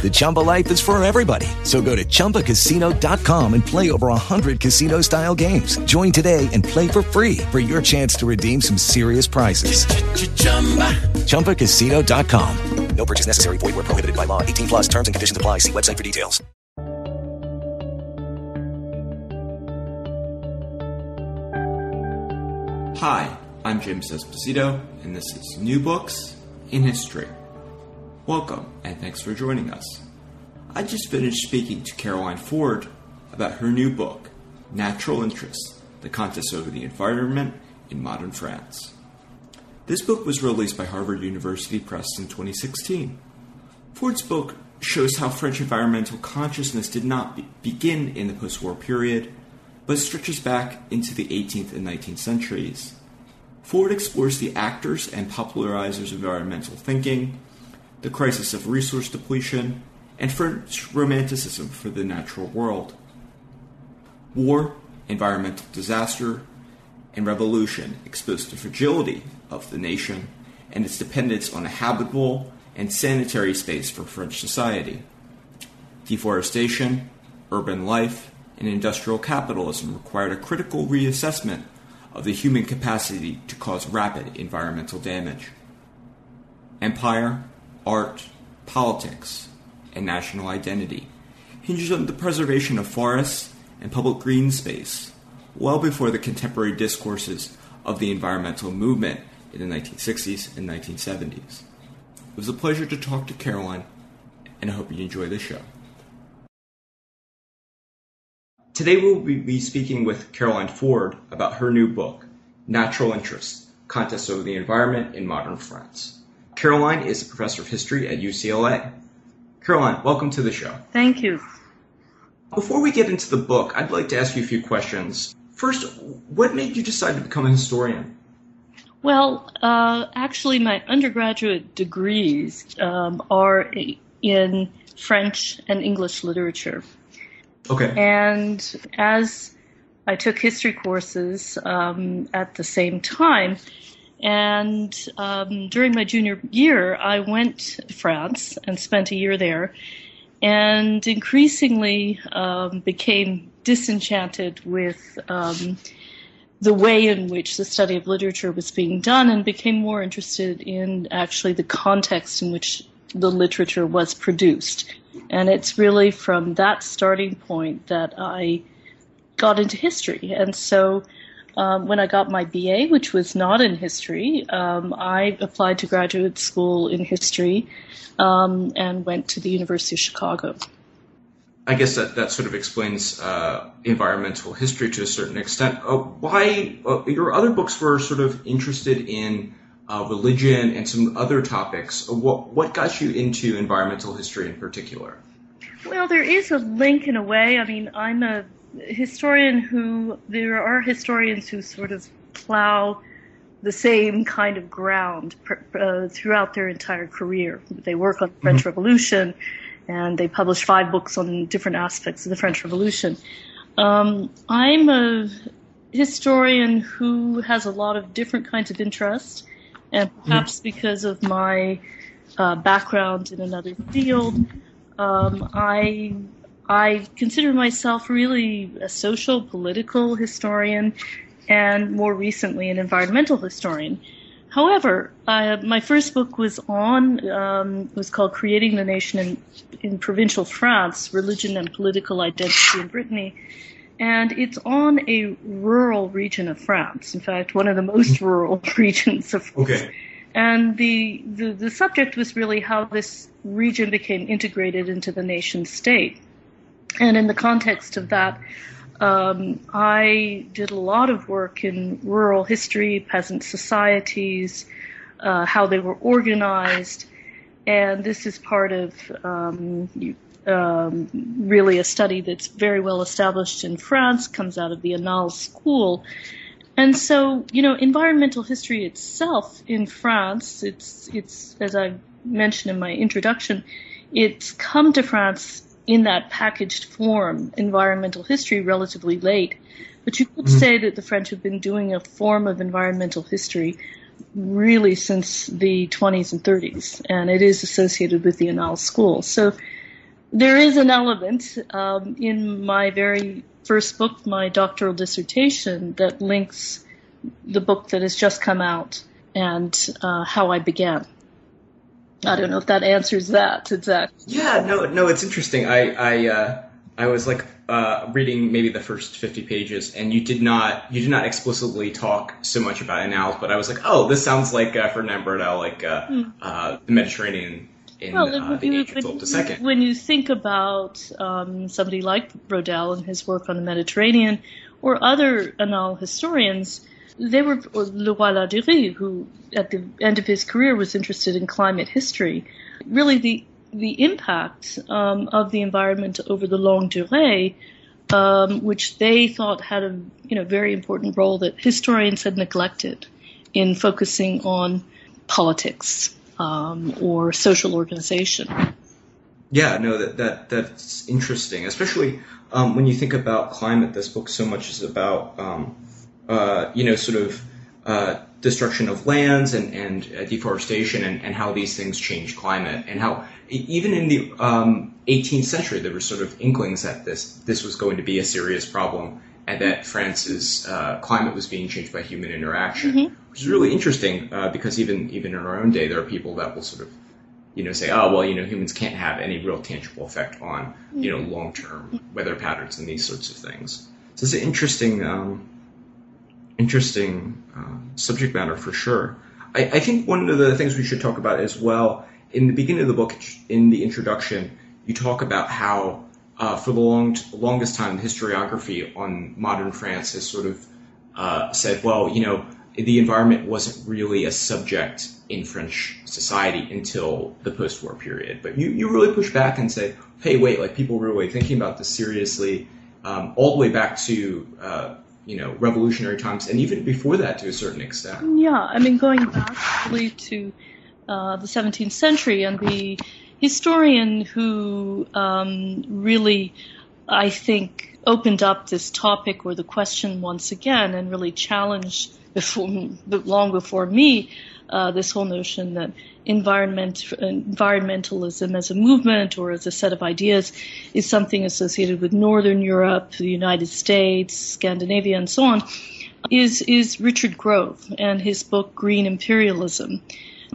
The Chumba life is for everybody. So go to ChumbaCasino.com and play over 100 casino-style games. Join today and play for free for your chance to redeem some serious prizes. ChumbaCasino.com. No purchase necessary. Void where prohibited by law. 18 plus terms and conditions apply. See website for details. Hi, I'm James Esposito, and this is New Books in History. Welcome, and thanks for joining us. I just finished speaking to Caroline Ford about her new book, Natural Interests The Contest Over the Environment in Modern France. This book was released by Harvard University Press in 2016. Ford's book shows how French environmental consciousness did not be- begin in the post war period, but stretches back into the 18th and 19th centuries. Ford explores the actors and popularizers of environmental thinking, the crisis of resource depletion, and French romanticism for the natural world. War, environmental disaster, and revolution exposed the fragility of the nation and its dependence on a habitable and sanitary space for French society. Deforestation, urban life, and industrial capitalism required a critical reassessment of the human capacity to cause rapid environmental damage. Empire, art, politics, and national identity hinges on the preservation of forests and public green space, well before the contemporary discourses of the environmental movement in the 1960s and 1970s. It was a pleasure to talk to Caroline, and I hope you enjoy the show. Today we'll be speaking with Caroline Ford about her new book, Natural Interests Contests Over the Environment in Modern France. Caroline is a professor of history at UCLA. Caroline, welcome to the show. Thank you. Before we get into the book, I'd like to ask you a few questions. First, what made you decide to become a historian? Well, uh, actually, my undergraduate degrees um, are in French and English literature. Okay. And as I took history courses um, at the same time, and um, during my junior year, I went to France and spent a year there, and increasingly um, became disenchanted with um, the way in which the study of literature was being done, and became more interested in actually the context in which the literature was produced. And it's really from that starting point that I got into history. And so um, when I got my BA, which was not in history, um, I applied to graduate school in history um, and went to the University of Chicago. I guess that, that sort of explains uh, environmental history to a certain extent. Uh, why uh, your other books were sort of interested in uh, religion and some other topics. What what got you into environmental history in particular? Well, there is a link in a way. I mean, I'm a historian who there are historians who sort of plow the same kind of ground uh, throughout their entire career. They work on the French mm-hmm. Revolution, and they publish five books on different aspects of the French Revolution. Um, I'm a historian who has a lot of different kinds of interests, and perhaps mm-hmm. because of my uh, background in another field, Um, I I consider myself really a social political historian and more recently an environmental historian. However, uh, my first book was on um, was called "Creating the Nation in, in Provincial France: Religion and Political Identity in Brittany," and it's on a rural region of France. In fact, one of the most rural regions of France. Okay. And the, the, the subject was really how this region became integrated into the nation state. And in the context of that, um, I did a lot of work in rural history, peasant societies, uh, how they were organized, and this is part of um, um, really a study that's very well established in France, comes out of the Annales School. And so, you know, environmental history itself in France, it's, it's, as I mentioned in my introduction, it's come to France in that packaged form, environmental history, relatively late. But you could mm-hmm. say that the French have been doing a form of environmental history really since the 20s and 30s, and it is associated with the Annales School. So there is an element um, in my very first book, my doctoral dissertation, that links the book that has just come out and uh, how I began. I don't know if that answers that exactly. Yeah, no, no, it's interesting. I, I, uh, I was like uh, reading maybe the first fifty pages, and you did not, you did not explicitly talk so much about Annales, but I was like, oh, this sounds like uh, Ferdinand Braudel, like uh, mm. uh, the Mediterranean in well, uh, the age of Philip II. When you think about um, somebody like Braudel and his work on the Mediterranean, or other Annales historians, they were Roy Ladurie, who at the end of his career was interested in climate history. Really, the the impact um, of the environment over the long durée, um, which they thought had a you know very important role that historians had neglected in focusing on politics um, or social organization. Yeah, no, that that that's interesting, especially um, when you think about climate. This book so much is about um, uh, you know sort of uh, destruction of lands and and uh, deforestation and, and how these things change climate and how even in the 18th um, century there were sort of inklings that this this was going to be a serious problem and that France's uh, climate was being changed by human interaction, mm-hmm. which is really interesting uh, because even even in our own day, there are people that will sort of, you know, say, oh well, you know, humans can't have any real tangible effect on you know long term weather patterns and these sorts of things. So it's an interesting um, interesting uh, subject matter for sure. I, I think one of the things we should talk about as well in the beginning of the book, in the introduction, you talk about how uh, for the long, longest time, historiography on modern France has sort of uh, said, well, you know, the environment wasn't really a subject in French society until the post-war period. But you, you really push back and say, hey, wait, like people were really thinking about this seriously um, all the way back to, uh, you know, revolutionary times and even before that to a certain extent. Yeah, I mean, going back really to uh, the 17th century and the historian who um, really, I think, opened up this topic or the question once again and really challenged before, long before me uh, this whole notion that environment, environmentalism as a movement or as a set of ideas is something associated with Northern Europe, the United States, Scandinavia, and so on, is is Richard Grove and his book Green Imperialism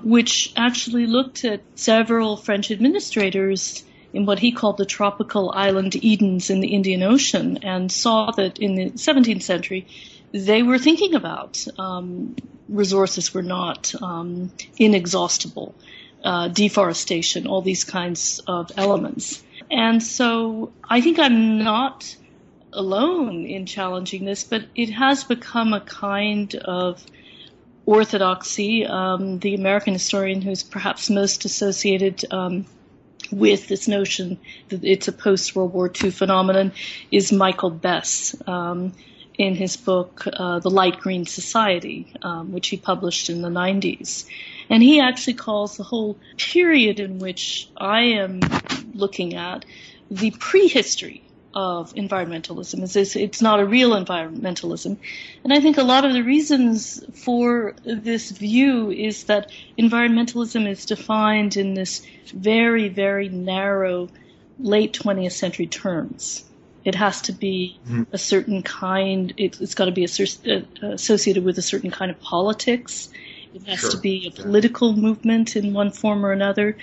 which actually looked at several French administrators in what he called the tropical island Edens in the Indian Ocean and saw that in the 17th century they were thinking about um, resources were not um, inexhaustible, uh, deforestation, all these kinds of elements. And so I think I'm not alone in challenging this, but it has become a kind of orthodoxy. Um, the American historian who's perhaps most associated um, with this notion that it's a post World War II phenomenon is Michael Bess. Um, in his book, uh, The Light Green Society, um, which he published in the 90s. And he actually calls the whole period in which I am looking at the prehistory of environmentalism. It's, it's not a real environmentalism. And I think a lot of the reasons for this view is that environmentalism is defined in this very, very narrow late 20th century terms. It has to be mm-hmm. a certain kind, it, has got to be uh, associated with a certain kind of politics. It has sure. to be a political movement in one form or another.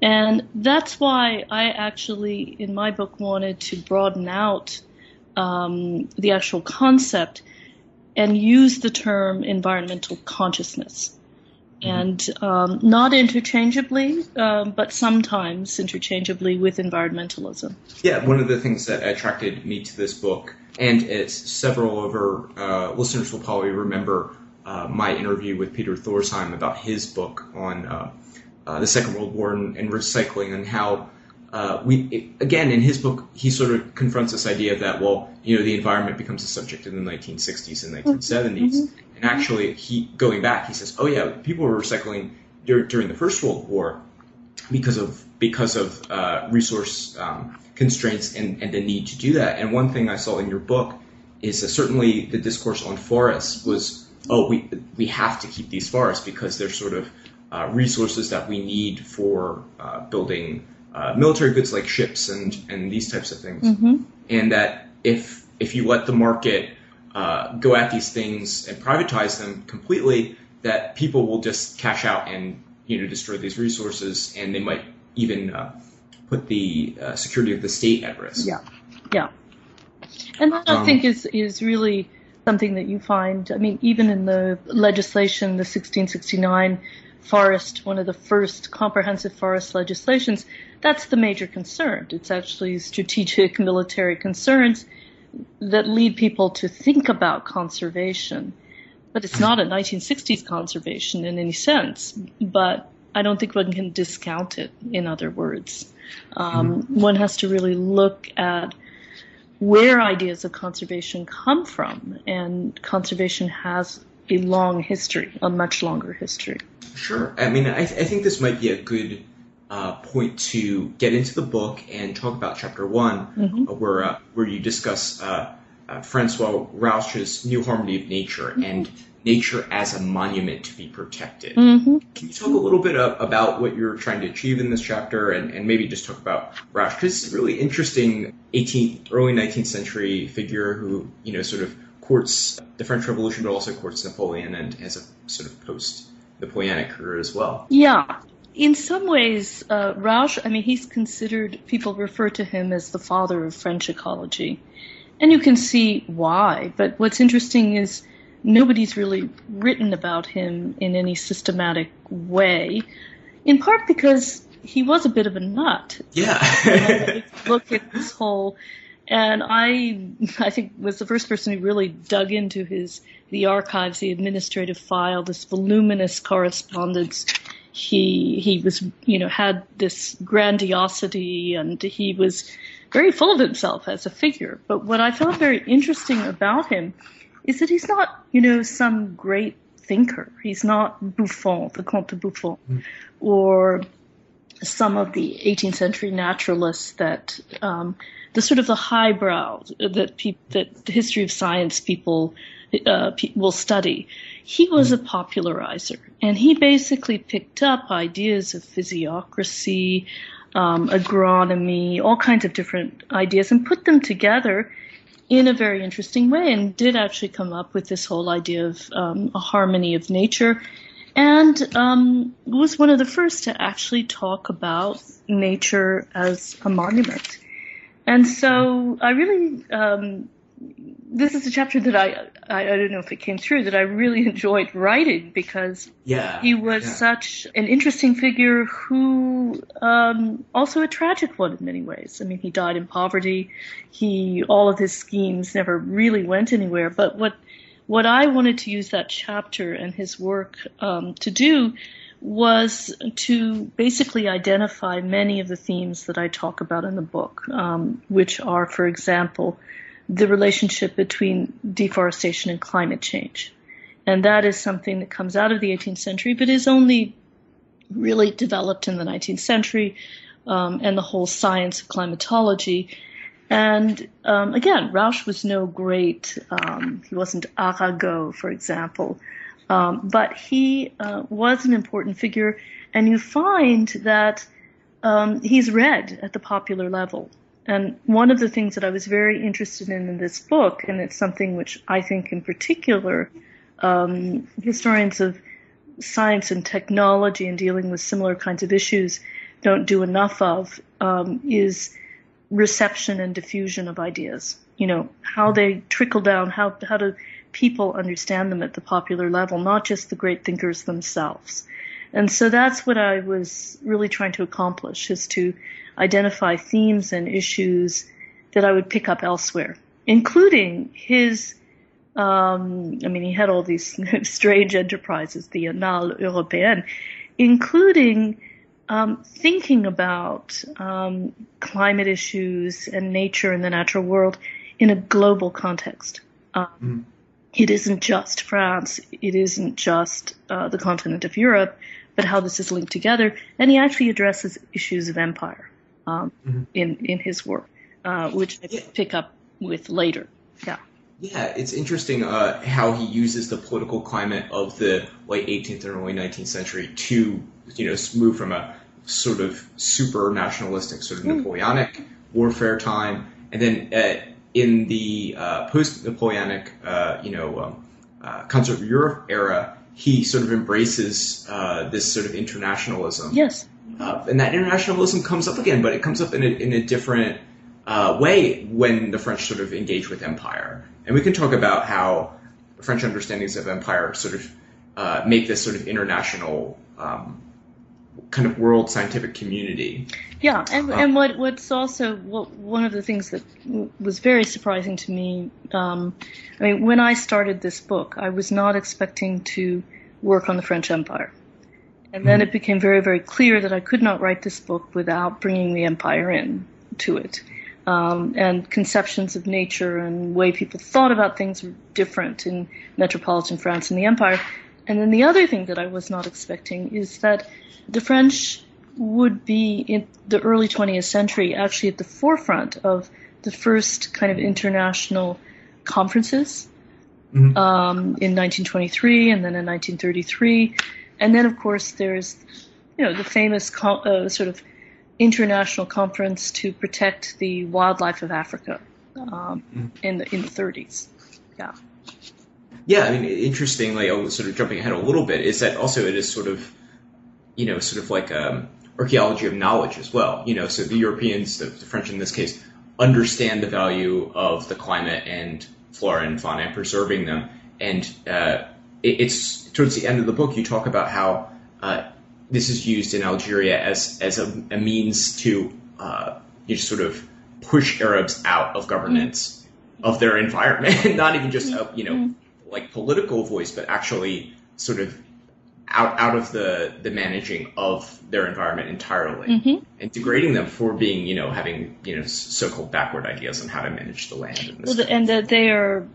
And that's why I actually, in my book, wanted to broaden out um, the actual concept and use the term environmental consciousness. Mm-hmm. And um, not interchangeably, uh, but sometimes interchangeably with environmentalism. Yeah, one of the things that attracted me to this book, and it's several of our uh, listeners will probably remember uh, my interview with Peter Thorsheim about his book on uh, uh, the Second World War and, and recycling and how uh, we again in his book he sort of confronts this idea that well you know the environment becomes a subject in the 1960s and 1970s mm-hmm. and actually he going back he says oh yeah people were recycling dur- during the First World War because of because of uh, resource um, constraints and, and the need to do that. And one thing I saw in your book is certainly the discourse on forests was oh we we have to keep these forests because they're sort of uh, resources that we need for uh, building uh, military goods like ships and, and these types of things. Mm-hmm. And that if if you let the market uh, go at these things and privatize them completely, that people will just cash out and you know destroy these resources, and they might even uh, put the uh, security of the state at risk. Yeah, yeah, and that um, I think is is really something that you find. I mean, even in the legislation, the 1669 forest, one of the first comprehensive forest legislations, that's the major concern. It's actually strategic military concerns that lead people to think about conservation. But it's not a 1960s conservation in any sense. But I don't think one can discount it, in other words. Um, mm-hmm. One has to really look at where ideas of conservation come from, and conservation has a long history, a much longer history. Sure. I mean, I, th- I think this might be a good uh, point to get into the book and talk about chapter one, mm-hmm. uh, where uh, where you discuss uh, uh, Francois Rauch's New Harmony of Nature mm-hmm. and nature as a monument to be protected. Mm-hmm. Can you talk a little bit about what you're trying to achieve in this chapter, and, and maybe just talk about Rauch? Because it's a really interesting 18th, early 19th century figure who you know sort of courts the French Revolution, but also courts Napoleon and has a sort of post Napoleonic career as well. Yeah. In some ways, uh, Rauch, I mean, he's considered, people refer to him as the father of French ecology. And you can see why. But what's interesting is nobody's really written about him in any systematic way, in part because he was a bit of a nut. Yeah. look at this whole and I, I think, was the first person who really dug into his the archives, the administrative file, this voluminous correspondence. He he was, you know, had this grandiosity, and he was very full of himself as a figure. But what I found very interesting about him is that he's not, you know, some great thinker. He's not Buffon, the Comte de Buffon, mm. or some of the 18th century naturalists that um, the sort of the highbrow that pe- that the history of science people uh, pe- will study. He was a popularizer, and he basically picked up ideas of physiocracy, um, agronomy, all kinds of different ideas, and put them together in a very interesting way, and did actually come up with this whole idea of um, a harmony of nature. And um, was one of the first to actually talk about nature as a monument. And so I really, um, this is a chapter that I, I, I don't know if it came through that I really enjoyed writing because yeah, he was yeah. such an interesting figure who um, also a tragic one in many ways. I mean, he died in poverty. He all of his schemes never really went anywhere. But what what I wanted to use that chapter and his work um, to do was to basically identify many of the themes that I talk about in the book, um, which are, for example, the relationship between deforestation and climate change. And that is something that comes out of the 18th century, but is only really developed in the 19th century, um, and the whole science of climatology. And um, again, Rauch was no great, um, he wasn't Arago, for example, um, but he uh, was an important figure, and you find that um, he's read at the popular level. And one of the things that I was very interested in in this book, and it's something which I think in particular um, historians of science and technology and dealing with similar kinds of issues don't do enough of, um, is reception and diffusion of ideas. You know, how they trickle down, how, how do people understand them at the popular level, not just the great thinkers themselves. And so that's what I was really trying to accomplish is to identify themes and issues that I would pick up elsewhere, including his um, I mean, he had all these strange enterprises, the Annales Européennes, including um, thinking about um, climate issues and nature and the natural world in a global context. mm. It isn't just France, it isn't just uh, the continent of Europe, but how this is linked together. And he actually addresses issues of empire um, mm-hmm. in in his work, uh, which I pick up with later. Yeah. Yeah, it's interesting uh, how he uses the political climate of the late 18th and early 19th century to, you know, move from a sort of super nationalistic, sort of mm. Napoleonic warfare time, and then uh, in the uh, post-Napoleonic, uh, you know, um, uh, continental Europe era, he sort of embraces uh, this sort of internationalism. Yes. and that internationalism comes up again, but it comes up in a, in a different way when the French sort of engage with empire. And we can talk about how French understandings of empire sort of uh, make this sort of international um, kind of world scientific community. Yeah, and, uh, and what what's also what, one of the things that was very surprising to me. Um, I mean, when I started this book, I was not expecting to work on the French Empire, and then mm-hmm. it became very very clear that I could not write this book without bringing the empire in to it um, and conceptions of nature and way people thought about things were different in metropolitan France and the Empire. And then the other thing that I was not expecting is that the French would be in the early 20th century actually at the forefront of the first kind of international conferences mm-hmm. um, in 1923 and then in 1933. And then, of course, there's you know the famous co- uh, sort of international conference to protect the wildlife of Africa um, mm. in the in the 30s. Yeah. Yeah, I mean, interestingly, sort of jumping ahead a little bit, is that also it is sort of, you know, sort of like um, archaeology of knowledge as well. You know, so the Europeans, the, the French in this case, understand the value of the climate and flora and fauna and preserving them. And uh, it, it's towards the end of the book, you talk about how uh, this is used in Algeria as as a, a means to uh, you sort of push Arabs out of governance mm. of their environment, not even just you know mm. Like political voice, but actually sort of out out of the the managing of their environment entirely mm-hmm. and degrading them for being you know having you know so-called backward ideas on how to manage the land well, and that they are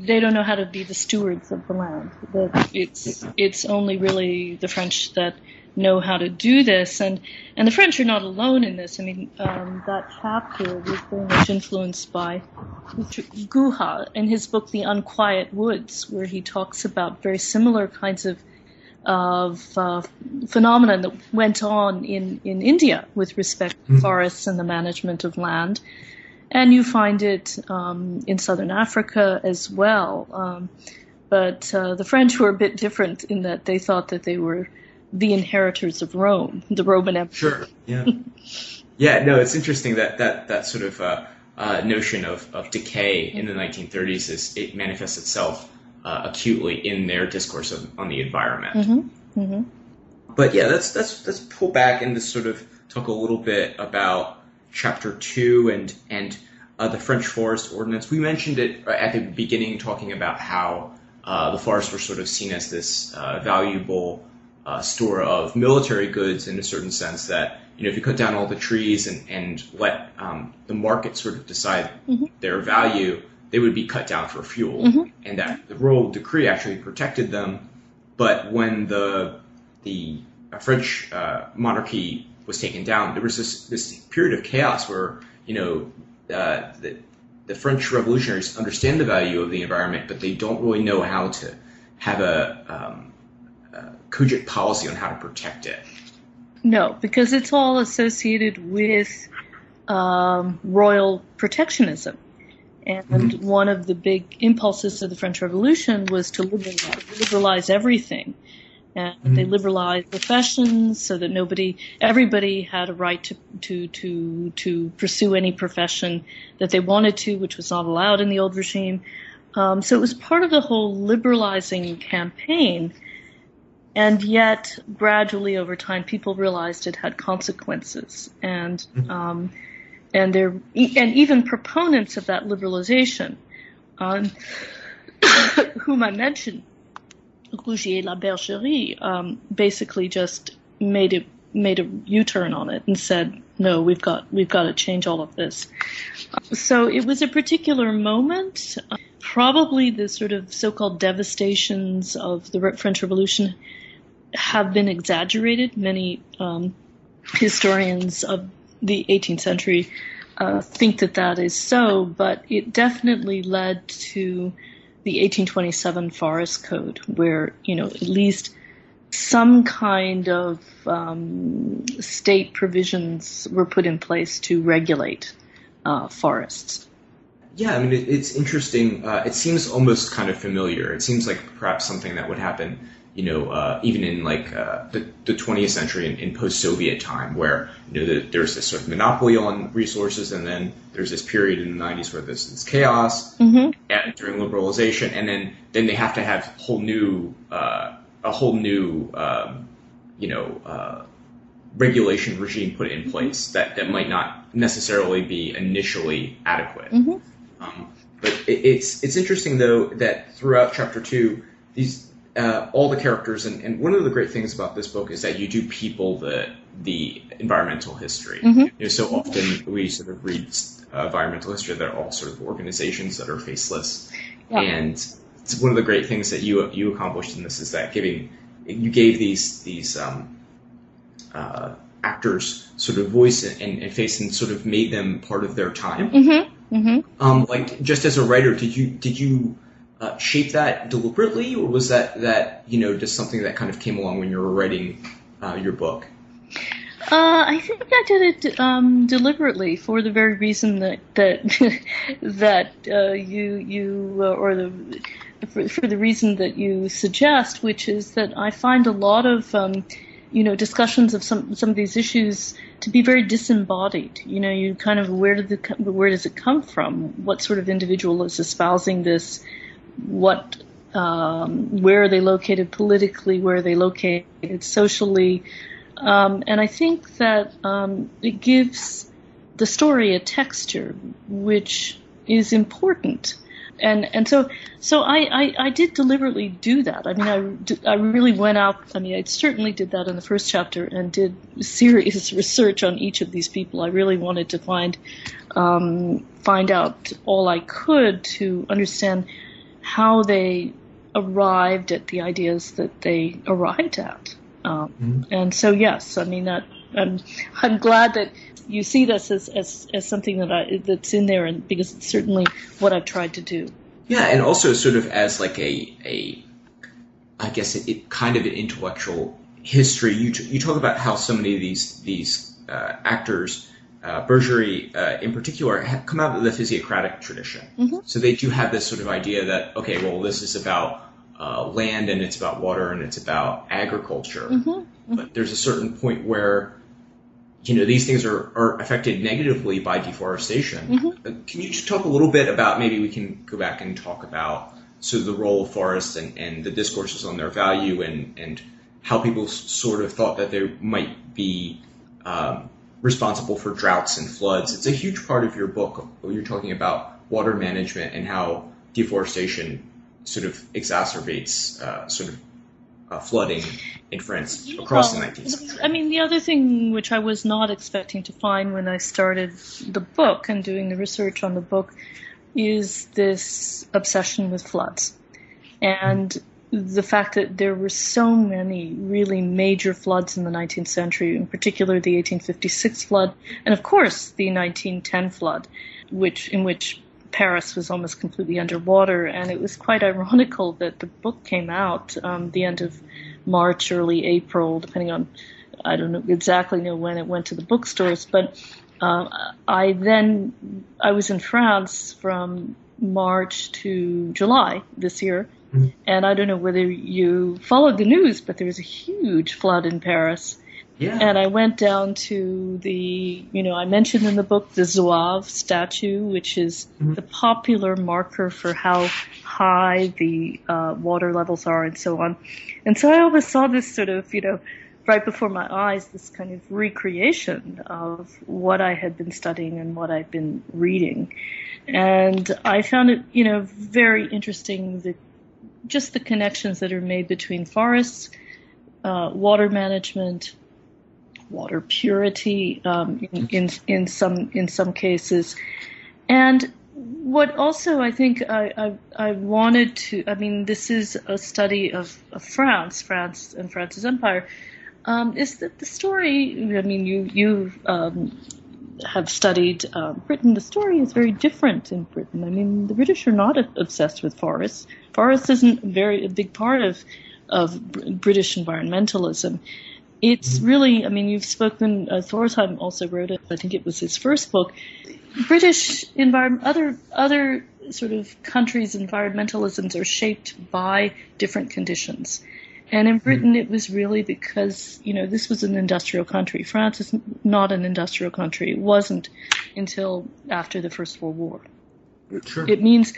they don't know how to be the stewards of the land. That it's it's only really the French that know how to do this, and and the French are not alone in this. I mean, um, that chapter was very much influenced by Guha in his book *The Unquiet Woods*, where he talks about very similar kinds of of uh, phenomena that went on in in India with respect to mm-hmm. forests and the management of land and you find it um, in southern Africa as well. Um, but uh, the French were a bit different in that they thought that they were the inheritors of Rome, the Roman Empire. Sure. Yeah. yeah. No, it's interesting that that that sort of uh, uh, notion of, of decay in the 1930s is it manifests itself uh, acutely in their discourse of, on the environment. Mm-hmm. Mm-hmm. But yeah, let's let's let's pull back and just sort of talk a little bit about Chapter Two and and uh, the French Forest Ordinance. We mentioned it at the beginning, talking about how uh, the forests were sort of seen as this uh, valuable uh, store of military goods in a certain sense. That you know, if you cut down all the trees and and let um, the market sort of decide mm-hmm. their value, they would be cut down for fuel, mm-hmm. and that the royal decree actually protected them. But when the the French uh, monarchy was taken down, there was this this period of chaos where you know uh, the, the French revolutionaries understand the value of the environment, but they don't really know how to have a, um, cogent policy on how to protect it. No, because it's all associated with um, royal protectionism. And mm-hmm. one of the big impulses of the French Revolution was to liberalize, liberalize everything. And mm-hmm. they liberalized professions so that nobody, everybody had a right to, to, to, to pursue any profession that they wanted to, which was not allowed in the old regime. Um, so it was part of the whole liberalizing campaign. And yet, gradually over time, people realized it had consequences. And, mm-hmm. um, and there, and even proponents of that liberalization, um, whom I mentioned, Rougier La Bergerie, um, basically just made it made a U-turn on it and said, "No, we've got we've got to change all of this." So it was a particular moment. Probably the sort of so-called devastations of the French Revolution have been exaggerated. Many um, historians of the 18th century uh, think that that is so, but it definitely led to the 1827 Forest Code, where you know at least some kind of um, state provisions were put in place to regulate uh, forests. Yeah, I mean it, it's interesting. Uh, it seems almost kind of familiar. It seems like perhaps something that would happen you know, uh, even in like uh, the, the 20th century in, in post-Soviet time, where you know the, there's this sort of monopoly on resources, and then there's this period in the 90s where there's this chaos mm-hmm. at, during liberalization, and then then they have to have a whole new uh, a whole new um, you know uh, regulation regime put in place that that might not necessarily be initially adequate. Mm-hmm. Um, but it, it's it's interesting though that throughout chapter two these uh, all the characters, and, and, one of the great things about this book is that you do people the the environmental history. Mm-hmm. You know, so often we sort of read uh, environmental history that are all sort of organizations that are faceless, yeah. and it's one of the great things that you you accomplished in this is that giving you gave these these um, uh, actors sort of voice and, and, face and sort of made them part of their time. Mm-hmm. Mm-hmm. Um, like just as a writer, did you did you uh, shape that deliberately, or was that that you know just something that kind of came along when you were writing uh, your book? Uh, I think I did it um, deliberately for the very reason that that that uh, you you uh, or the for, for, the reason that you suggest, which is that I find a lot of um, you know discussions of some some of these issues to be very disembodied. You know, you kind of where did the where does it come from? What sort of individual is espousing this? What um, where are they located politically, where are they located socially, um, and I think that um, it gives the story a texture which is important. And and so so I, I, I did deliberately do that. I mean I, I really went out. I mean I certainly did that in the first chapter and did serious research on each of these people. I really wanted to find um, find out all I could to understand how they arrived at the ideas that they arrived at. Um, mm-hmm. And so, yes, I mean that. I'm I'm glad that you see this as, as, as something that I that's in there, and because it's certainly what I've tried to do. Yeah, and also sort of as like a a, I guess it, it kind of an intellectual history. You t- you talk about how so many of these these uh, actors uh, Bergerie uh, in particular have come out of the physiocratic tradition. Mm-hmm. So they do have this sort of idea that, okay, well, this is about uh, land and it's about water and it's about agriculture. Mm-hmm. Mm-hmm. But there's a certain point where, you know, these things are, are affected negatively by deforestation. Mm-hmm. Uh, can you just talk a little bit about, maybe we can go back and talk about sort of the role of forests and, and the discourses on their value and, and how people sort of thought that there might be um, responsible for droughts and floods. It's a huge part of your book. You're talking about water management and how deforestation sort of exacerbates uh, sort of uh, flooding in France across well, the 19th century. I mean, the other thing which I was not expecting to find when I started the book and doing the research on the book is this obsession with floods. And the fact that there were so many really major floods in the 19th century, in particular the 1856 flood, and of course the 1910 flood, which in which Paris was almost completely underwater, and it was quite ironical that the book came out um, the end of March, early April, depending on I don't know exactly know when it went to the bookstores, but uh, I then I was in France from March to July this year. And I don't know whether you followed the news, but there was a huge flood in Paris. Yeah. And I went down to the, you know, I mentioned in the book the Zouave statue, which is mm-hmm. the popular marker for how high the uh, water levels are and so on. And so I always saw this sort of, you know, right before my eyes, this kind of recreation of what I had been studying and what I'd been reading. And I found it, you know, very interesting that just the connections that are made between forests, uh, water management, water purity um, in, in, in some in some cases, and what also I think I, I, I wanted to I mean this is a study of, of France France and France's empire um, is that the story I mean you you um, have studied uh, Britain the story is very different in Britain I mean the British are not obsessed with forests forests isn't very a big part of of British environmentalism it's mm-hmm. really, I mean, you've spoken, uh, Thorsheim also wrote it, I think it was his first book. British environment, other, other sort of countries' environmentalisms are shaped by different conditions. And in Britain, mm-hmm. it was really because, you know, this was an industrial country. France is not an industrial country. It wasn't until after the First World War. Sure. It means,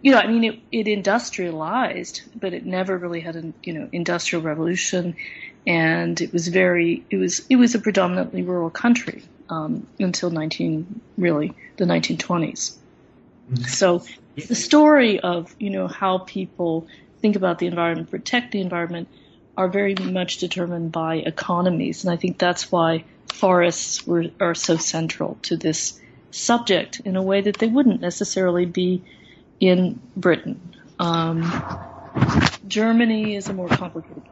you know, I mean, it, it industrialized, but it never really had an, you know, industrial revolution and it was very it was it was a predominantly rural country um, until 19 really the 1920s. Mm-hmm. So the story of you know how people think about the environment, protect the environment, are very much determined by economies, and I think that's why forests were are so central to this subject in a way that they wouldn't necessarily be in Britain. Um, Germany is a more complicated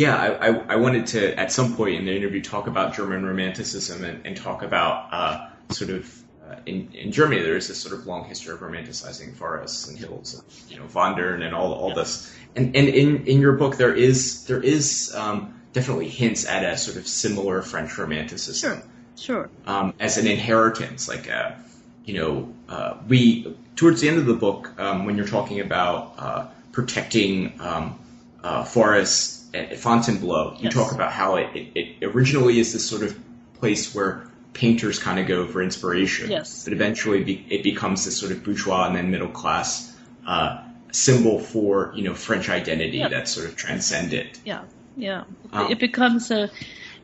yeah, I, I, I, wanted to at some point in the interview talk about German Romanticism and, and talk about uh, sort of uh, in, in Germany there is this sort of long history of romanticizing forests and hills, and, you know, wandern and all all this. And and in, in your book there is there is um, definitely hints at a sort of similar French Romanticism. Sure, sure. Um, as an inheritance, like a, uh, you know, uh, we towards the end of the book um, when you're talking about uh, protecting um, uh, forests at Fontainebleau, you yes. talk about how it, it, it, originally is this sort of place where painters kind of go for inspiration. Yes. But eventually be, it becomes this sort of bourgeois and then middle class uh, symbol for, you know, French identity yep. that's sort of transcendent. Yeah, yeah. Um, it becomes a,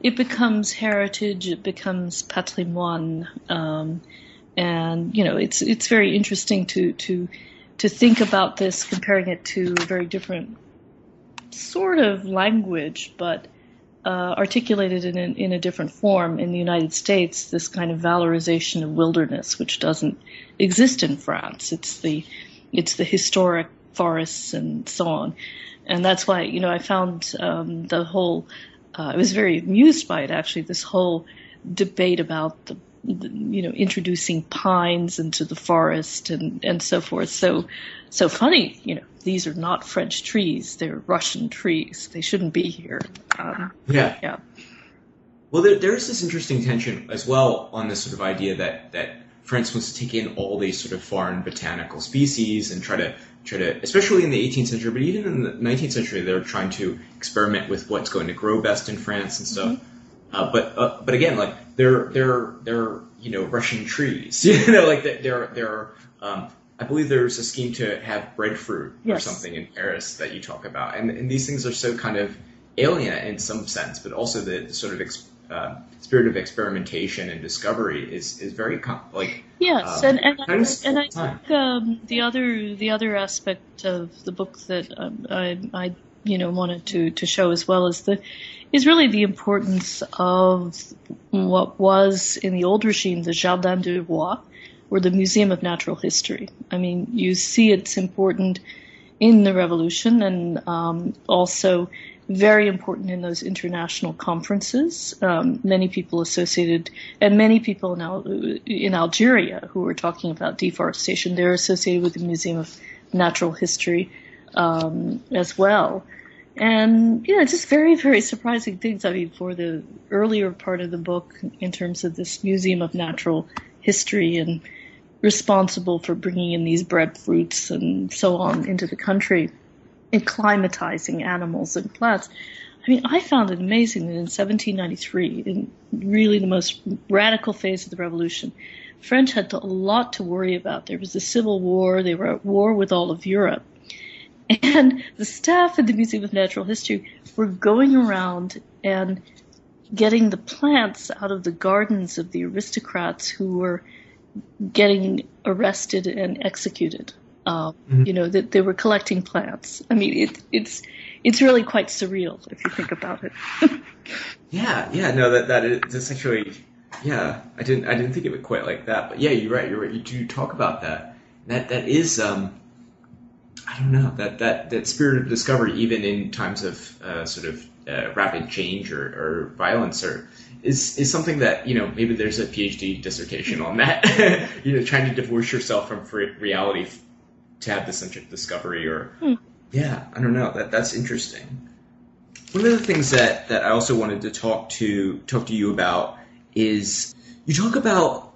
it becomes heritage, it becomes patrimoine. Um, and, you know, it's, it's very interesting to, to, to think about this, comparing it to a very different sort of language, but uh, articulated in a, in a different form in the United States. This kind of valorization of wilderness, which doesn't exist in France. It's the it's the historic forests and so on, and that's why you know I found um, the whole. Uh, I was very amused by it actually. This whole debate about the you know, introducing pines into the forest and, and so forth. So, so funny, you know, these are not French trees; they're Russian trees. They shouldn't be here. Um, yeah, yeah. Well, there, there's this interesting tension as well on this sort of idea that that France wants to take in all these sort of foreign botanical species and try to try to, especially in the 18th century, but even in the 19th century, they're trying to experiment with what's going to grow best in France and stuff. Mm-hmm. Uh, but uh, but again, like they're they're they're you know Russian trees. You know, like they're they're um, I believe there's a scheme to have breadfruit yes. or something in Paris that you talk about, and and these things are so kind of alien in some sense, but also the, the sort of ex, uh, spirit of experimentation and discovery is is very com- like yes, um, and and, I, and I think um, the other the other aspect of the book that um, I I you know wanted to to show as well is the is really the importance of what was in the old regime the Jardin du Roi, or the Museum of Natural History. I mean, you see it's important in the revolution and um, also very important in those international conferences. Um, many people associated, and many people in, Al- in Algeria who are talking about deforestation, they're associated with the Museum of Natural History um, as well. And yeah, just very, very surprising things. I mean, for the earlier part of the book, in terms of this Museum of Natural History and responsible for bringing in these breadfruits and so on into the country, acclimatizing animals and plants. I mean, I found it amazing that in 1793, in really the most radical phase of the revolution, French had a lot to worry about. There was a civil war. They were at war with all of Europe. And the staff at the Museum of Natural History were going around and getting the plants out of the gardens of the aristocrats who were getting arrested and executed. Um, mm-hmm. You know that they were collecting plants. I mean, it, it's it's really quite surreal if you think about it. yeah, yeah, no, that that is that's actually, yeah, I didn't I didn't think of it quite like that, but yeah, you're right, you're right. You do talk about that. That that is um, I don't know that that that spirit of discovery, even in times of uh, sort of uh, rapid change or, or violence, or is is something that you know maybe there's a PhD dissertation on that. you know, trying to divorce yourself from reality to have this sense of discovery, or hmm. yeah, I don't know. That that's interesting. One of the things that that I also wanted to talk to talk to you about is you talk about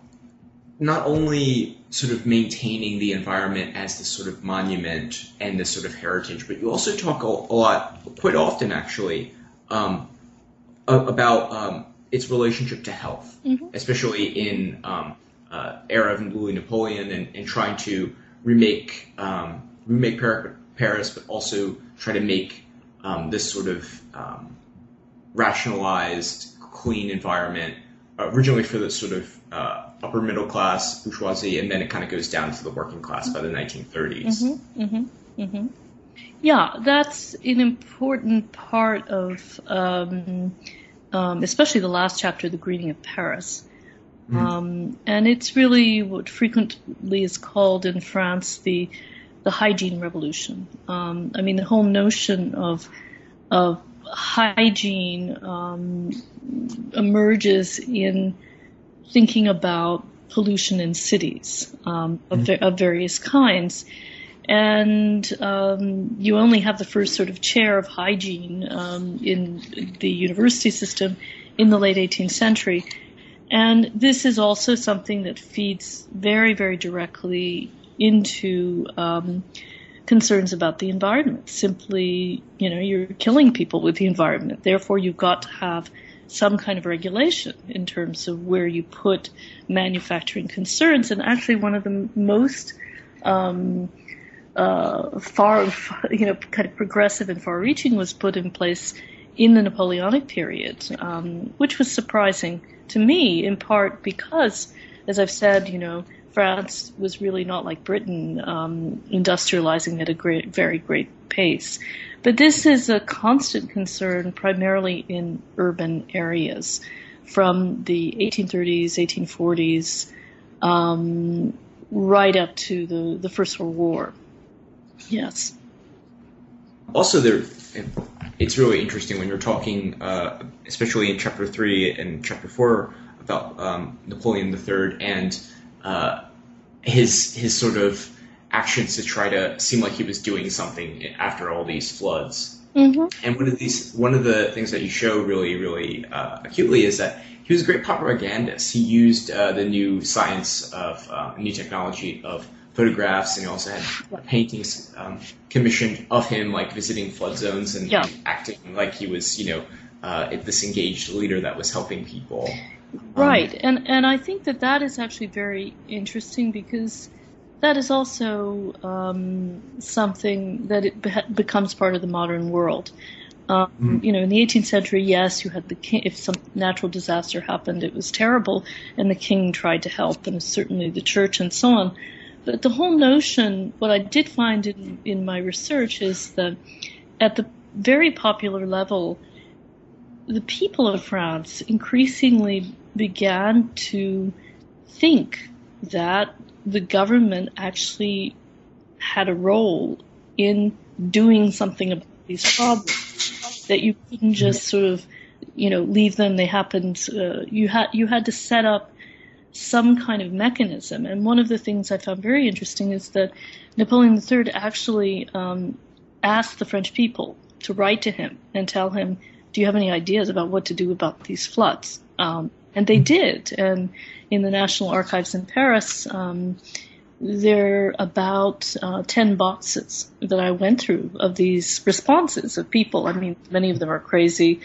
not only sort of maintaining the environment as this sort of monument and this sort of heritage, but you also talk a, a lot, quite often actually, um, about um, its relationship to health, mm-hmm. especially in um, uh, era of Louis Napoleon and, and trying to remake um, remake Paris, but also try to make um, this sort of um, rationalized, clean environment originally for the sort of uh, upper middle class bourgeoisie, and then it kind of goes down to the working class by the 1930s. Mm-hmm, mm-hmm, mm-hmm. Yeah, that's an important part of, um, um, especially the last chapter, The Greening of Paris. Mm-hmm. Um, and it's really what frequently is called in France the the hygiene revolution. Um, I mean, the whole notion of of hygiene um, emerges in thinking about pollution in cities um, of, mm-hmm. of, various kinds. And um, you only have the first sort of chair of hygiene um, in the university system in the late 18th century. And this is also something that feeds very, very directly into um, concerns about the environment. Simply, you know, you're killing people with the environment. Therefore, you've got to have some kind of regulation in terms of where you put manufacturing concerns. And actually, one of the most um, uh, far, you know, kind of progressive and far-reaching was put in place in the Napoleonic period, um, which was surprising to me, in part because, as I've said, you know, France was really not like Britain, um, industrializing at a great, very great pace. But this is a constant concern primarily in urban areas from the 1830s, 1840s, um, right up to the, the First World War. Yes. Also, there, it's really interesting when you're talking, uh, especially in chapter three and chapter four, about um, Napoleon III and uh, his his sort of actions to try to seem like he was doing something after all these floods. Mm-hmm. And one of these, one of the things that you show really, really uh, acutely is that he was a great propagandist. He used uh, the new science of uh, new technology of photographs, and he also had paintings um, commissioned of him, like visiting flood zones and, yeah. acting like he was, you know, uh, this engaged leader that was helping people. Right, um, and and I think that that is actually very interesting because that is also um, something that it be- becomes part of the modern world. Um, mm. You know, in the 18th century, yes, you had the king. If some natural disaster happened, it was terrible, and the king tried to help, and certainly the church and so on. But the whole notion, what I did find in, in my research is that at the very popular level, the people of France increasingly began to think that the government actually had a role in doing something about these problems. That you couldn't just sort of, you know, leave them. They happened. Uh, you had you had to set up some kind of mechanism. And one of the things I found very interesting is that Napoleon III actually um, asked the French people to write to him and tell him, "Do you have any ideas about what to do about these floods?" Um, and they did. And in the National Archives in Paris, um, there are about uh, 10 boxes that I went through of these responses of people. I mean, many of them are crazy,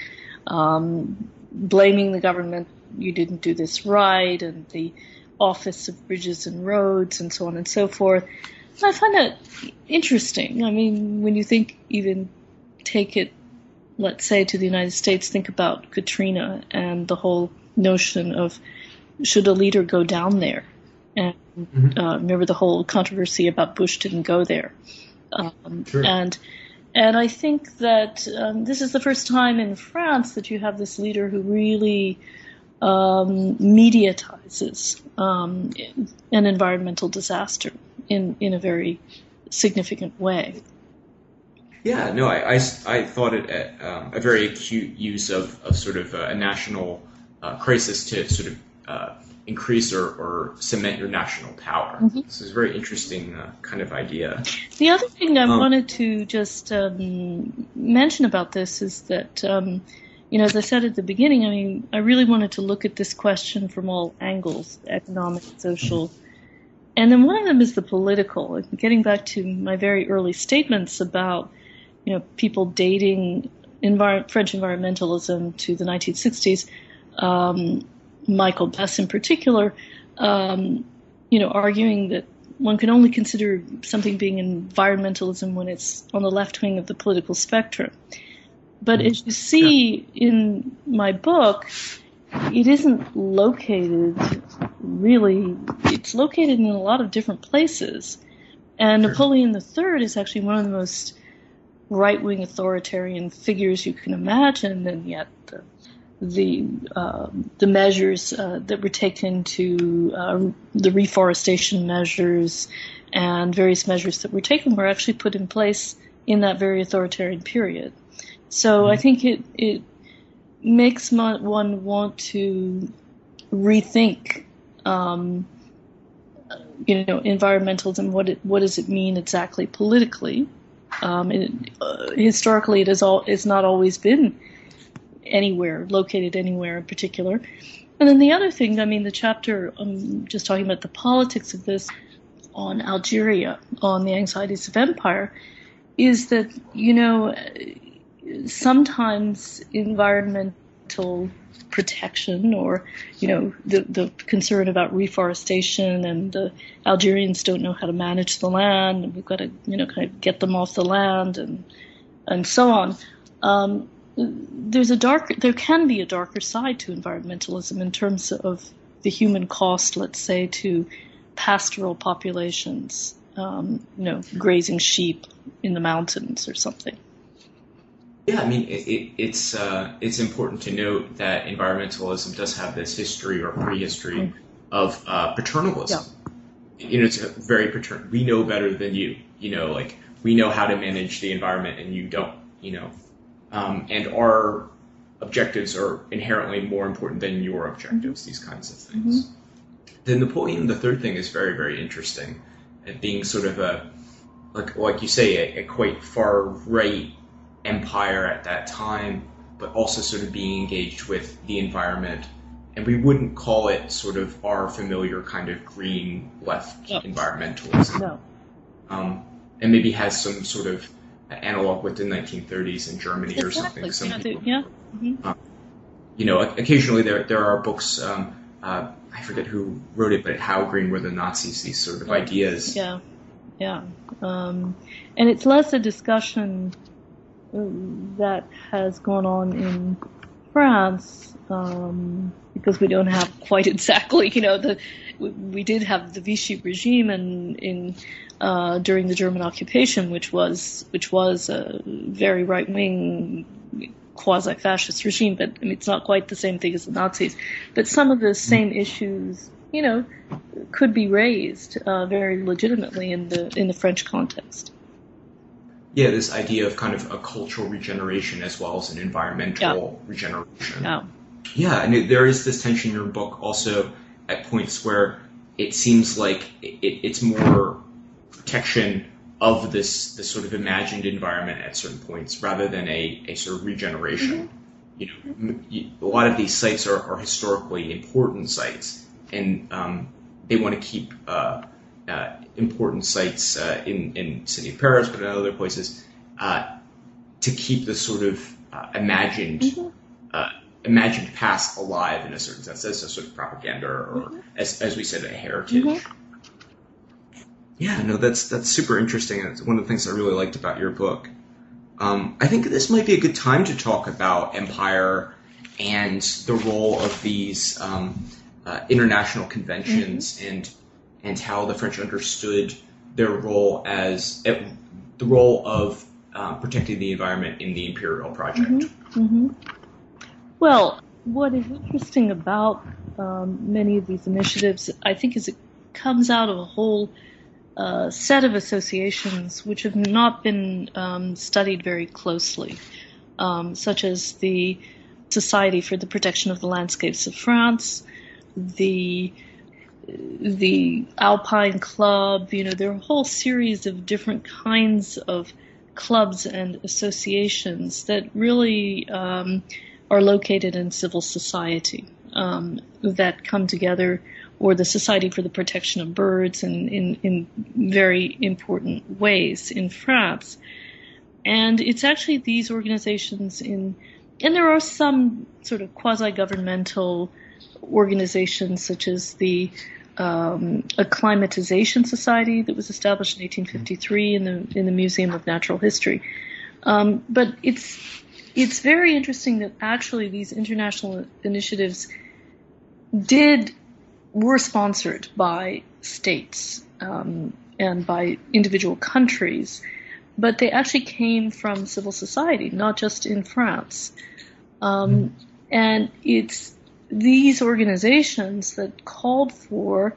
um, blaming the government, you didn't do this right, and the Office of Bridges and Roads, and so on and so forth. I find that interesting. I mean, when you think, even take it, let's say, to the United States, think about Katrina and the whole notion of should a leader go down there? And mm-hmm. uh, remember the whole controversy about Bush didn't go there. Um, sure. And and I think that um, this is the first time in France that you have this leader who really um, mediatizes um, an environmental disaster in in a very significant way. Yeah, no, I, I, I thought it a, um, a very acute use of, of sort of a, a national uh, crisis to sort of uh, increase or, or, cement your national power. Mm-hmm. This is a very interesting uh, kind of idea. The other thing I um, wanted to just um, mention about this is that, um, you know, as I said at the beginning, I mean, I really wanted to look at this question from all angles economic, social. And then one of them is the political. Getting back to my very early statements about, you know, people dating envir- French environmentalism to the 1960s, um, Michael Bess in particular, um, you know, arguing that one can only consider something being environmentalism when it's on the left wing of the political spectrum. But as you see in my book, it isn't located really, it's located in a lot of different places. And Napoleon III is actually one of the most right wing authoritarian figures you can imagine, and yet the the uh, the measures uh, that were taken to uh, the reforestation measures and various measures that were taken were actually put in place in that very authoritarian period. So mm-hmm. I think it it makes one want to rethink, um, you know, environmentalism. What it, what does it mean exactly politically? Um, it, uh, historically, it has all it's not always been anywhere, located anywhere in particular. And then the other thing, I mean, the chapter, I'm just talking about the politics of this on Algeria, on the anxieties of empire, is that, you know, sometimes environmental protection or, you know, the, the concern about reforestation and the Algerians don't know how to manage the land and we've got to, you know, kind of get them off the land and, and so on. Um, there's a dark there can be a darker side to environmentalism in terms of the human cost, let's say, to pastoral populations, um, you know, grazing sheep in the mountains or something. Yeah, I mean, it, it, it's uh, it's important to note that environmentalism does have this history or prehistory mm-hmm. of uh, paternalism. Yeah. You know, it's very paternal. We know better than you. You know, like we know how to manage the environment, and you don't. You know, um, and our objectives are inherently more important than your objectives, mm-hmm. these kinds of things. Mm-hmm. The Napoleon III thing is very, very interesting at being sort of a, like, like you say, a, a quite far right empire at that time, but also sort of being engaged with the environment. And we wouldn't call it sort of our familiar kind of green left no. environmentalism. No. Um, and maybe has some sort of analog with the 1930s in Germany exactly. or something. Some yeah. People, yeah. Mm-hmm. Um, you know, occasionally there there are books. Um, uh, I forget who wrote it, but how green were the Nazis? These sort of ideas. Yeah, yeah. Um, and it's less a discussion uh, that has gone on in France um, because we don't have quite exactly, you know, the we did have the Vichy regime in in uh, during the German occupation, which was which was a very right wing quasi fascist regime, but I mean, it's not quite the same thing as the Nazis. But some of the same issues, you know, could be raised uh, very legitimately in the in the French context. Yeah, this idea of kind of a cultural regeneration as well as an environmental yeah. regeneration. Yeah. Yeah, and it, there is this tension in your book also at points where it seems like it, it's more protection of this this sort of imagined environment at certain points, rather than a, a sort of regeneration. Mm-hmm. You know, a lot of these sites are, are historically important sites, and um, they want to keep uh, uh, important sites uh, in in city of Paris, but in other places, uh, to keep the sort of uh, imagined. Mm-hmm imagined past alive in a certain sense as a sort of propaganda or, mm-hmm. as, as we said, a heritage. Yeah, no, that's that's super interesting. It's one of the things I really liked about your book. Um, I think this might be a good time to talk about empire and the role of these um, uh, international conventions mm-hmm. and and how the French understood their role as uh, the role of uh, protecting the environment in the imperial project. Mm-hmm. Mm-hmm. Well, what is interesting about um, many of these initiatives, I think, is it comes out of a whole uh, set of associations which have not been um, studied very closely, um, such as the Society for the Protection of the Landscapes of France, the the Alpine Club. You know, there are a whole series of different kinds of clubs and associations that really um, are located in civil society um, that come together, or the Society for the Protection of Birds, in, in, in very important ways in France. And it's actually these organizations in, and there are some sort of quasi-governmental organizations such as the um, Acclimatization Society that was established in 1853 in the in the Museum of Natural History. Um, but it's it's very interesting that actually these international initiatives did were sponsored by states um, and by individual countries, but they actually came from civil society, not just in France. Um, mm. And it's these organizations that called for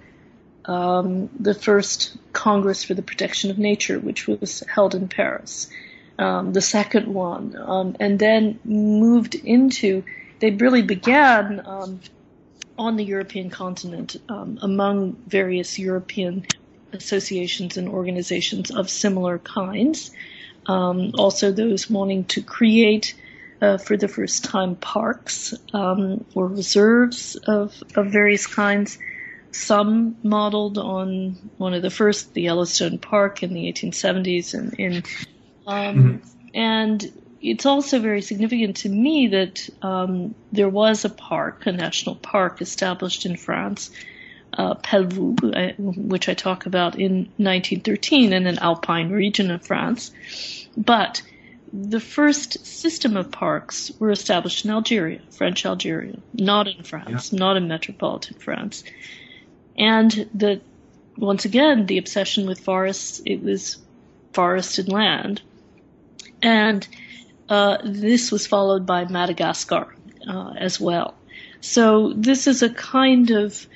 um, the first Congress for the Protection of Nature, which was held in Paris um, the second one, um, and then moved into. They really began um, on the European continent um, among various European associations and organizations of similar kinds. Um, also, those wanting to create. Uh, for the first time, parks um, or reserves of, of various kinds, some modeled on one of the first, the Yellowstone Park in the 1870s and in um, mm-hmm. And it's also very significant to me that um, there was a park, a national park established in France, uh, Pelvoux, which I talk about in 1913 in an alpine region of France. But the first system of parks were established in Algeria, French Algeria, not in France, yeah. not in metropolitan France. And the once again, the obsession with forests, it was forested land and uh, this was followed by Madagascar uh, as well. So this is a kind of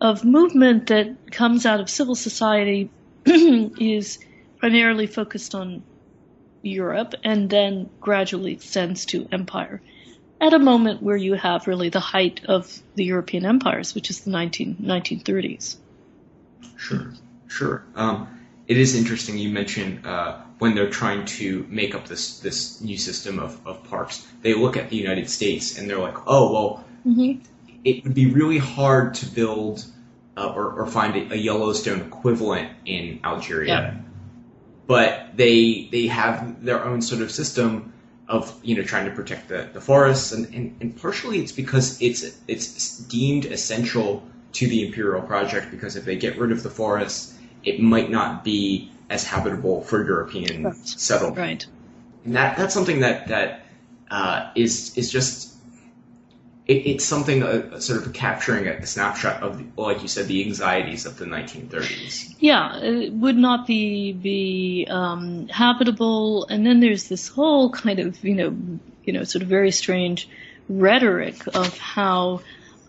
of movement that comes out of civil society, is primarily focused on Europe, and then gradually extends to empire. At a moment where you have really the height of the European empires, which is the 19, 1930s. Sure, sure. Um, it is interesting you mentioned uh, when they're trying to make up this this new system of, of parks, they look at the United States and they're like, oh well, mm-hmm. it would be really hard to build uh, or, or, find a, a, Yellowstone equivalent in Algeria, yeah. but they they have their own sort of system of you know trying to protect the, the forests and, and, and partially it's because it's it's deemed essential to the imperial project because if they get rid of the forests it might not be as habitable for European right. settlement. Right. And that that's something that that uh, is is just it, it's something uh, sort of capturing a, a snapshot of, the, like you said, the anxieties of the 1930s. Yeah, it would not be be um, habitable, and then there's this whole kind of you know you know sort of very strange rhetoric of how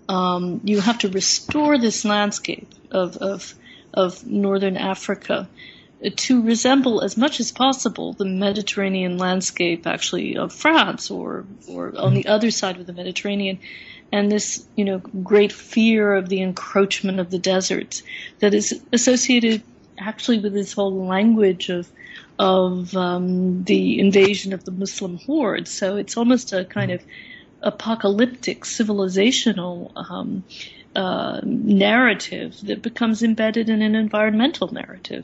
um, you have to restore this landscape of of of northern Africa to resemble as much as possible the Mediterranean landscape actually of France or or on the other side of the Mediterranean and this you know great fear of the encroachment of the deserts that is associated actually with this whole language of of um, the invasion of the Muslim horde. So it's almost a kind of apocalyptic civilizational um, uh, narrative that becomes embedded in an environmental narrative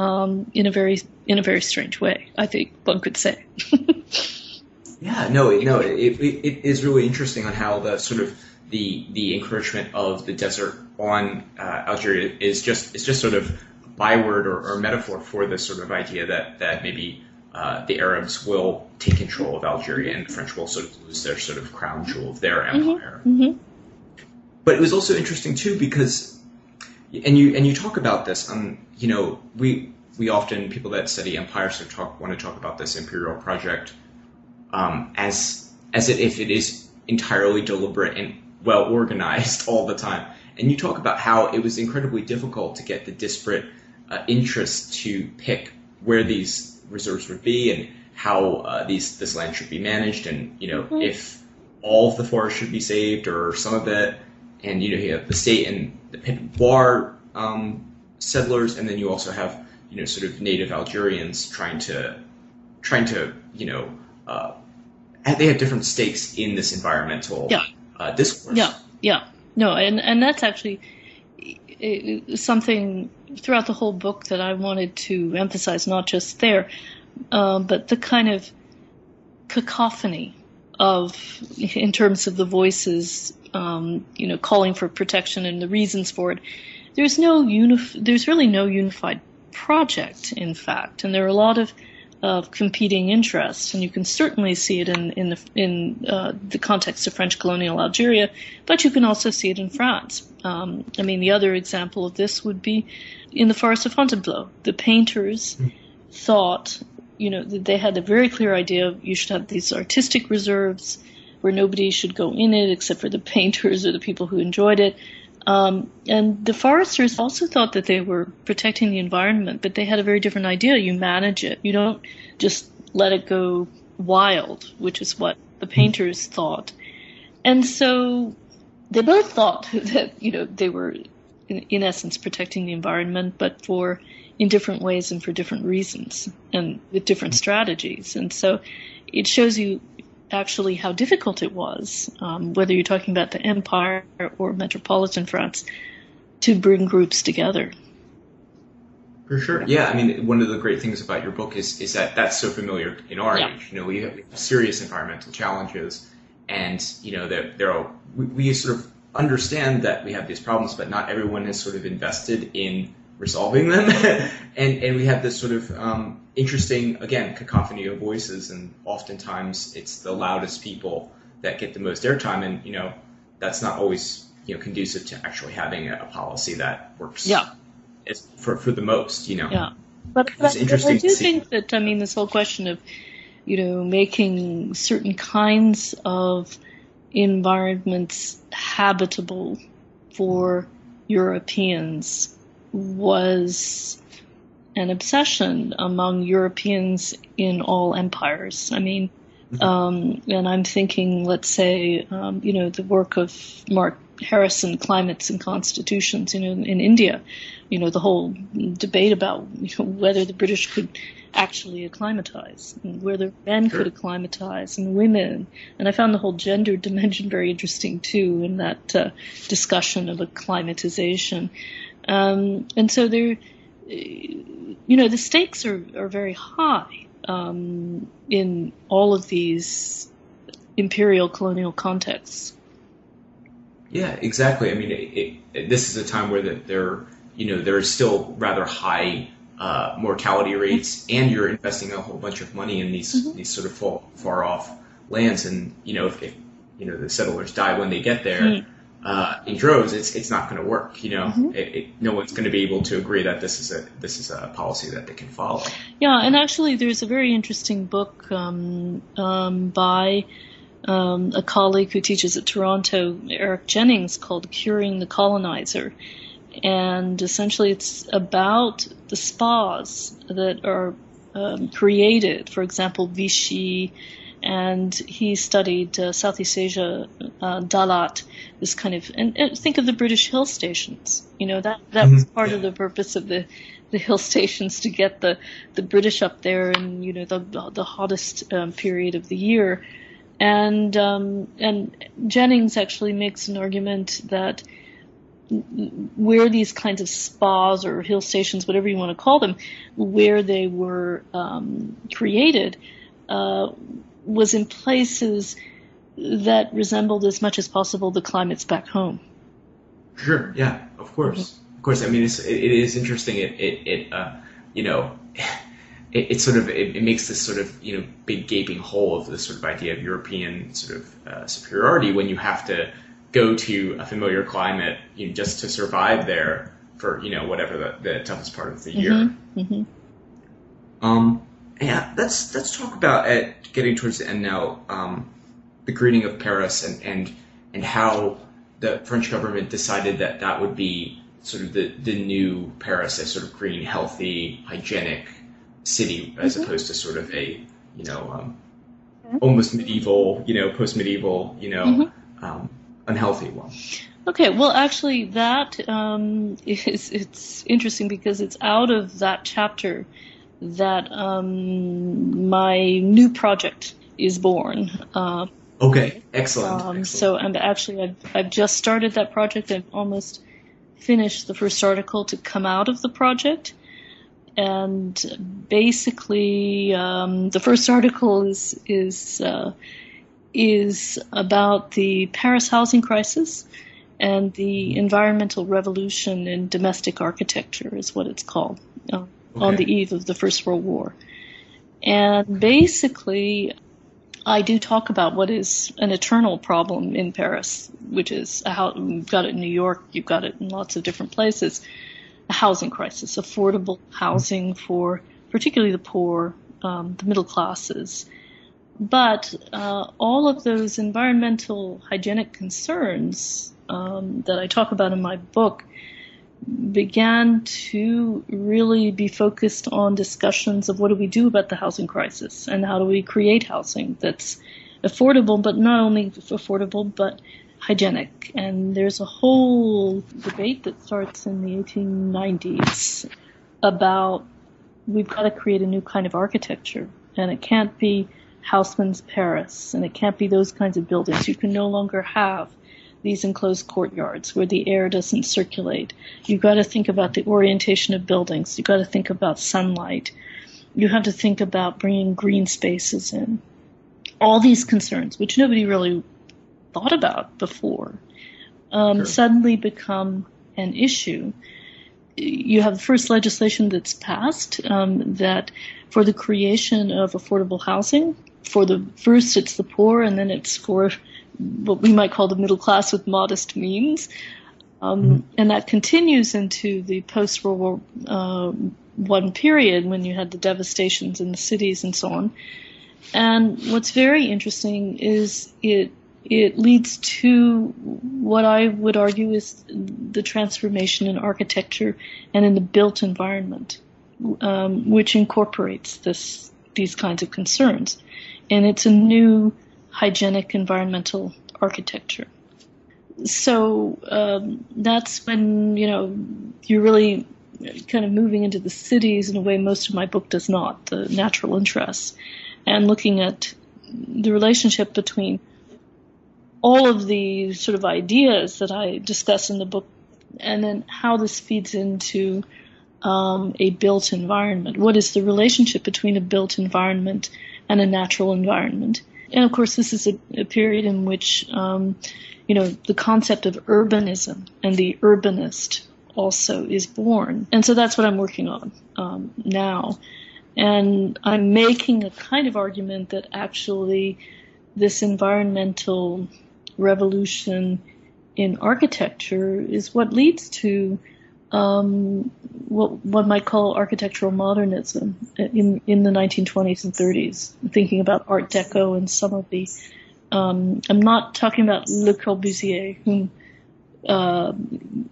um, in a very in a very strange way. I think one could say. yeah, no, no, it, it, it is really interesting on how the sort of the the encroachment of the desert on uh, Algeria is just is just sort of byword or, or, metaphor for this sort of idea that that maybe uh, the Arabs will take control of Algeria and the French will sort of lose their sort of crown jewel of their mm-hmm. empire. Mm-hmm. Mm-hmm. But it was also interesting too because, and you and you talk about this. Um, you know, we we often people that study empires talk want to talk about this imperial project um, as as if it is entirely deliberate and well organized all the time. And you talk about how it was incredibly difficult to get the disparate uh, interests to pick where these reserves would be and how uh, these this land should be managed, and you know mm-hmm. if all of the forest should be saved or some of it, and you know you have the state and the Pintar um, settlers, and then you also have you know sort of native Algerians trying to trying to you know uh, they have different stakes in this environmental yeah. uh, discourse. Yeah, yeah, no, and and that's actually something throughout the whole book that I wanted to emphasize, not just there, uh, but the kind of cacophony of, in terms of the voices, um, you know, calling for protection and the reasons for it. There's no unif- There's really no unified project, in fact, and there are a lot of of competing interests, and you can certainly see it in in the in uh, the context of French colonial Algeria, but you can also see it in France. Um, I mean, the other example of this would be in the Forest of Fontainebleau. The painters mm. thought, you know, they had a very clear idea of you should have these artistic reserves where nobody should go in it except for the painters or the people who enjoyed it. Um, and the foresters also thought that they were protecting the environment, but they had a very different idea. You manage it. You don't just let it go wild, which is what the painters thought. And so they both thought that, you know, they were in, in essence protecting the environment, but for in different ways and for different reasons and with different strategies. And so it shows you actually how difficult it was, um, whether you're talking about the empire or metropolitan France, to bring groups together. For sure. Yeah, I mean, one of the great things about your book is is that that's so familiar in our yeah. age. You know, we have serious environmental challenges, and you know, there there are we, we sort of understand that we have these problems, but not everyone has sort of invested in resolving them. and and we have this sort of um, interesting again cacophony of voices, and oftentimes it's the loudest people that get the most airtime, and you know that's not always you know conducive to actually having a, a policy that works. Yeah. For for the most, you know. Yeah. But, but, but I do think that I mean this whole question of you know making certain kinds of environments habitable for Europeans was an obsession among Europeans in all empires. I mean, mm-hmm. um, and I'm thinking, let's say, um, you know, the work of Mark Harrison, Climates and Constitutions, you know, in India, you know, the whole debate about you know, whether the British could actually acclimatize, and whether men sure. could acclimatize and women. And I found the whole gender dimension very interesting too in that uh, discussion of acclimatization. Um, and so there, you know, the stakes are, are very high um, in all of these imperial colonial contexts. Yeah, exactly. I mean, it, it, this is a time where the, there, you know, there is still rather high uh, mortality rates, mm-hmm. and you're investing a whole bunch of money in these mm-hmm. these sort of far, far off lands, and you know, if, if, you know the settlers die when they get there. Mm-hmm uh, in droves, it's it's not going to work. You know, mm-hmm. it, it, no one's going to be able to agree that this is a this is a policy that they can follow. Yeah, and actually, there's a very interesting book um, um, by um, a colleague who teaches at Toronto, Eric Jennings, called "Curing the Colonizer," and essentially, it's about the spas that are um, created. For example, Vichy and he studied uh, Southeast Asia, uh, Dalat, this kind of, and, and, think of the British hill stations. You know that that mm-hmm. was part yeah. of the purpose of the the hill stations to get the the British up there, in you know the the hottest um, period of the year, and um, and Jennings actually makes an argument that where these kinds of spas or hill stations, whatever you want to call them, where they were um, created, uh, was in places that resembled as much as possible the climates back home. Sure. Yeah. Of course. Mm-hmm. Of course. I mean, it's, it, it is interesting. It, it, it uh, you know, it, it sort of it, it, makes this sort of you know big gaping hole of this sort of idea of European sort of uh, superiority when you have to go to a familiar climate you know, just to survive there for you know whatever the, the toughest part of the year. Mm-hmm. Mm-hmm. Um, yeah, let's let's talk about at getting towards the end now. Um, the greening of Paris and and and how the French government decided that that would be sort of the the new Paris, a sort of green, healthy, hygienic city, as mm-hmm. opposed to sort of a you know um, mm-hmm. almost medieval, you know, post medieval, you know. Mm-hmm. Um, unhealthy one. Okay, well, actually, that um, is it's interesting because it's out of that chapter that um, my new project is born. Uh, okay, excellent. Um, excellent. So, and actually, I've, I've just started that project. I've almost finished the first article to come out of the project. And basically, um, the first article is is uh, is about the Paris housing crisis and the environmental revolution in domestic architecture, is what it's called, uh, okay. on the eve of the First World War. And basically, I do talk about what is an eternal problem in Paris, which is how you've got it in New York, you've got it in lots of different places, a housing crisis, affordable housing for particularly the poor, um, the middle classes, but uh, all of those environmental hygienic concerns um, that I talk about in my book began to really be focused on discussions of what do we do about the housing crisis and how do we create housing that's affordable, but not only affordable, but hygienic. And there's a whole debate that starts in the 1890s about we've got to create a new kind of architecture, and it can't be Haussmann's Paris, and it can't be those kinds of buildings. You can no longer have these enclosed courtyards where the air doesn't circulate. You've got to think about the orientation of buildings. You've got to think about sunlight. You have to think about bringing green spaces in. All these concerns, which nobody really thought about before, um, sure. suddenly become an issue. You have the first legislation that's passed um, that for the creation of affordable housing, for the first it's the poor and then it's for what we might call the middle class with modest means. Um, mm-hmm. And that continues into the post World War uh, One period when you had the devastations in the cities and so on. And what's very interesting is it it leads to what I would argue is the transformation in architecture and in the built environment, um, which incorporates this these kinds of concerns and it's a new hygienic environmental architecture. So um, that's when you know you're really kind of moving into the cities in a way most of my book does not, the natural interests, and looking at the relationship between all of the sort of ideas that I discuss in the book, and then how this feeds into um, a built environment. What is the relationship between a built environment and a natural environment. And of course, this is a, a period in which, um, you know, the concept of urbanism and the urbanist also is born. And so that's what I'm working on um, now. And I'm making a kind of argument that actually this environmental revolution in architecture is what leads to um, what one might call architectural modernism in in the 1920s and 30s. Thinking about Art Deco and some of the, um, I'm not talking about Le Corbusier, whom uh,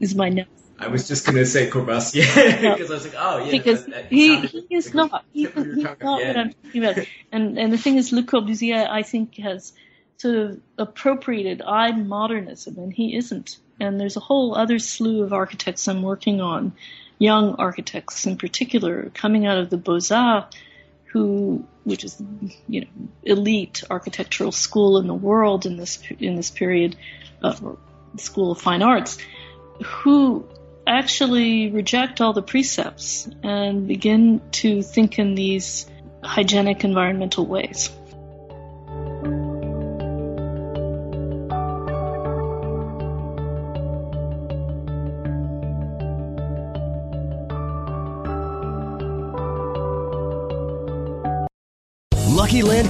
is my name I was just gonna say Corbusier because I was like, oh yeah, because that, that he, he is not. He, tip of your he's not yeah. what I'm talking about. And and the thing is, Le Corbusier, I think, has sort of appropriated I'm modernism, and he isn't. And there's a whole other slew of architects I'm working on, young architects in particular, coming out of the Beaux Arts, who, which is you know elite architectural school in the world in this in this period, uh, School of Fine Arts, who actually reject all the precepts and begin to think in these hygienic environmental ways.